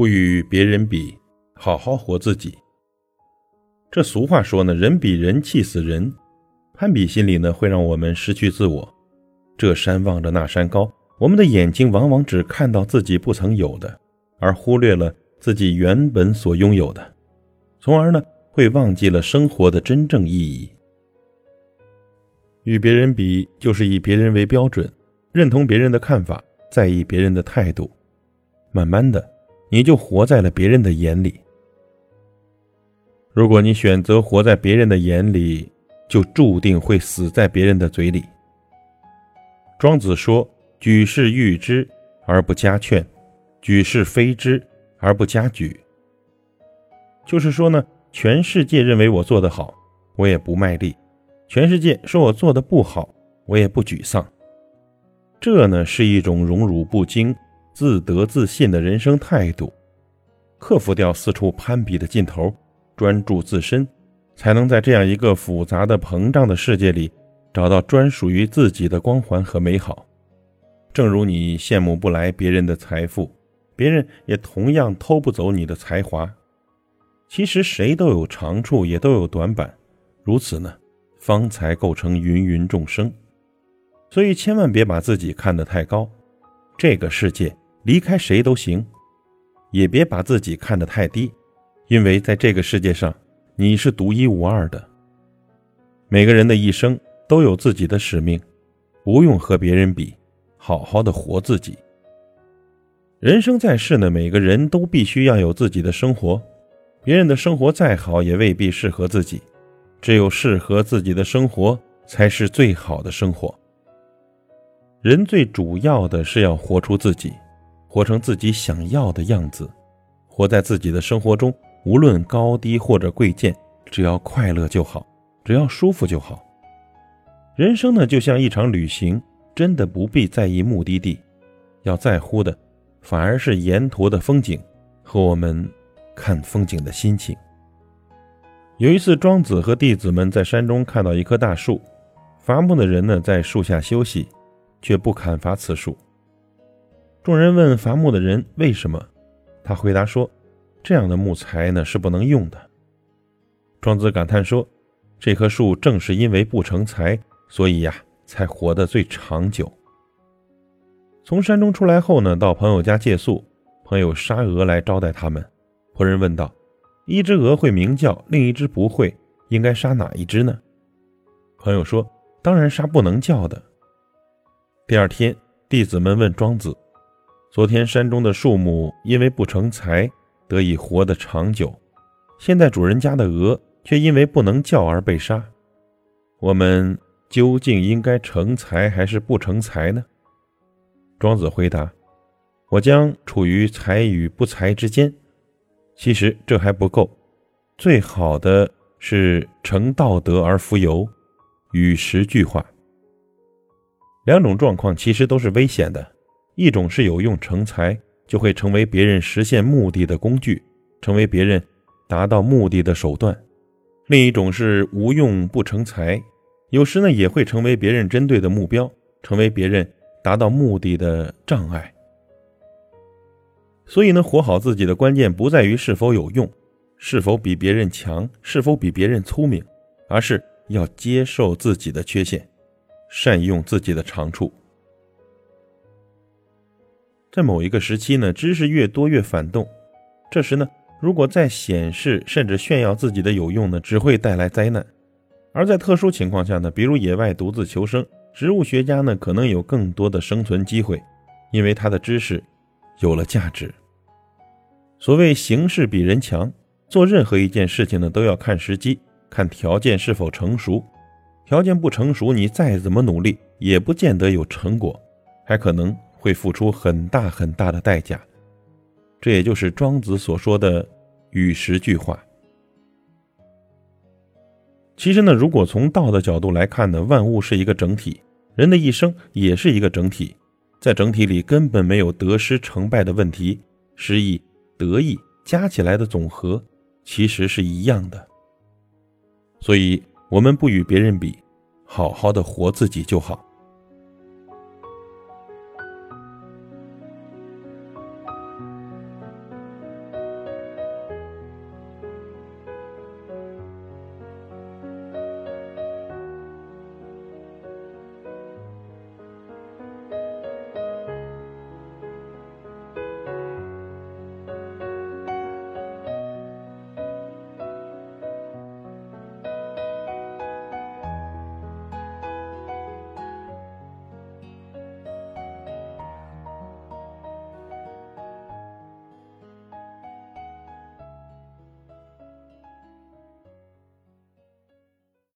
不与别人比，好好活自己。这俗话说呢，人比人气死人。攀比心理呢，会让我们失去自我。这山望着那山高，我们的眼睛往往只看到自己不曾有的，而忽略了自己原本所拥有的，从而呢，会忘记了生活的真正意义。与别人比，就是以别人为标准，认同别人的看法，在意别人的态度，慢慢的，你就活在了别人的眼里。如果你选择活在别人的眼里，就注定会死在别人的嘴里。庄子说：“举世誉之而不加劝，举世非之而不加沮。”就是说呢，全世界认为我做得好，我也不卖力；全世界说我做的不好，我也不沮丧。这呢，是一种荣辱不惊、自得自信的人生态度。克服掉四处攀比的劲头，专注自身。才能在这样一个复杂的、膨胀的世界里，找到专属于自己的光环和美好。正如你羡慕不来别人的财富，别人也同样偷不走你的才华。其实谁都有长处，也都有短板，如此呢，方才构成芸芸众生。所以千万别把自己看得太高。这个世界离开谁都行，也别把自己看得太低，因为在这个世界上。你是独一无二的。每个人的一生都有自己的使命，不用和别人比，好好的活自己。人生在世呢，每个人都必须要有自己的生活，别人的生活再好也未必适合自己，只有适合自己的生活才是最好的生活。人最主要的是要活出自己，活成自己想要的样子，活在自己的生活中。无论高低或者贵贱，只要快乐就好，只要舒服就好。人生呢，就像一场旅行，真的不必在意目的地，要在乎的反而是沿途的风景和我们看风景的心情。有一次，庄子和弟子们在山中看到一棵大树，伐木的人呢在树下休息，却不砍伐此树。众人问伐木的人为什么，他回答说。这样的木材呢是不能用的。庄子感叹说：“这棵树正是因为不成材，所以呀才活得最长久。”从山中出来后呢，到朋友家借宿，朋友杀鹅来招待他们。仆人问道：“一只鹅会鸣叫，另一只不会，应该杀哪一只呢？”朋友说：“当然杀不能叫的。”第二天，弟子们问庄子：“昨天山中的树木因为不成材。”得以活得长久，现在主人家的鹅却因为不能叫而被杀。我们究竟应该成才还是不成才呢？庄子回答：“我将处于才与不才之间。其实这还不够，最好的是成道德而浮游，与时俱化。两种状况其实都是危险的，一种是有用成才。”就会成为别人实现目的的工具，成为别人达到目的的手段。另一种是无用不成才，有时呢也会成为别人针对的目标，成为别人达到目的的障碍。所以呢，活好自己的关键不在于是否有用，是否比别人强，是否比别人聪明，而是要接受自己的缺陷，善用自己的长处。在某一个时期呢，知识越多越反动。这时呢，如果再显示甚至炫耀自己的有用呢，只会带来灾难。而在特殊情况下呢，比如野外独自求生，植物学家呢可能有更多的生存机会，因为他的知识有了价值。所谓形势比人强，做任何一件事情呢都要看时机，看条件是否成熟。条件不成熟，你再怎么努力也不见得有成果，还可能。会付出很大很大的代价，这也就是庄子所说的“与时俱化”。其实呢，如果从道的角度来看呢，万物是一个整体，人的一生也是一个整体，在整体里根本没有得失成败的问题，失意、得意加起来的总和其实是一样的。所以，我们不与别人比，好好的活自己就好。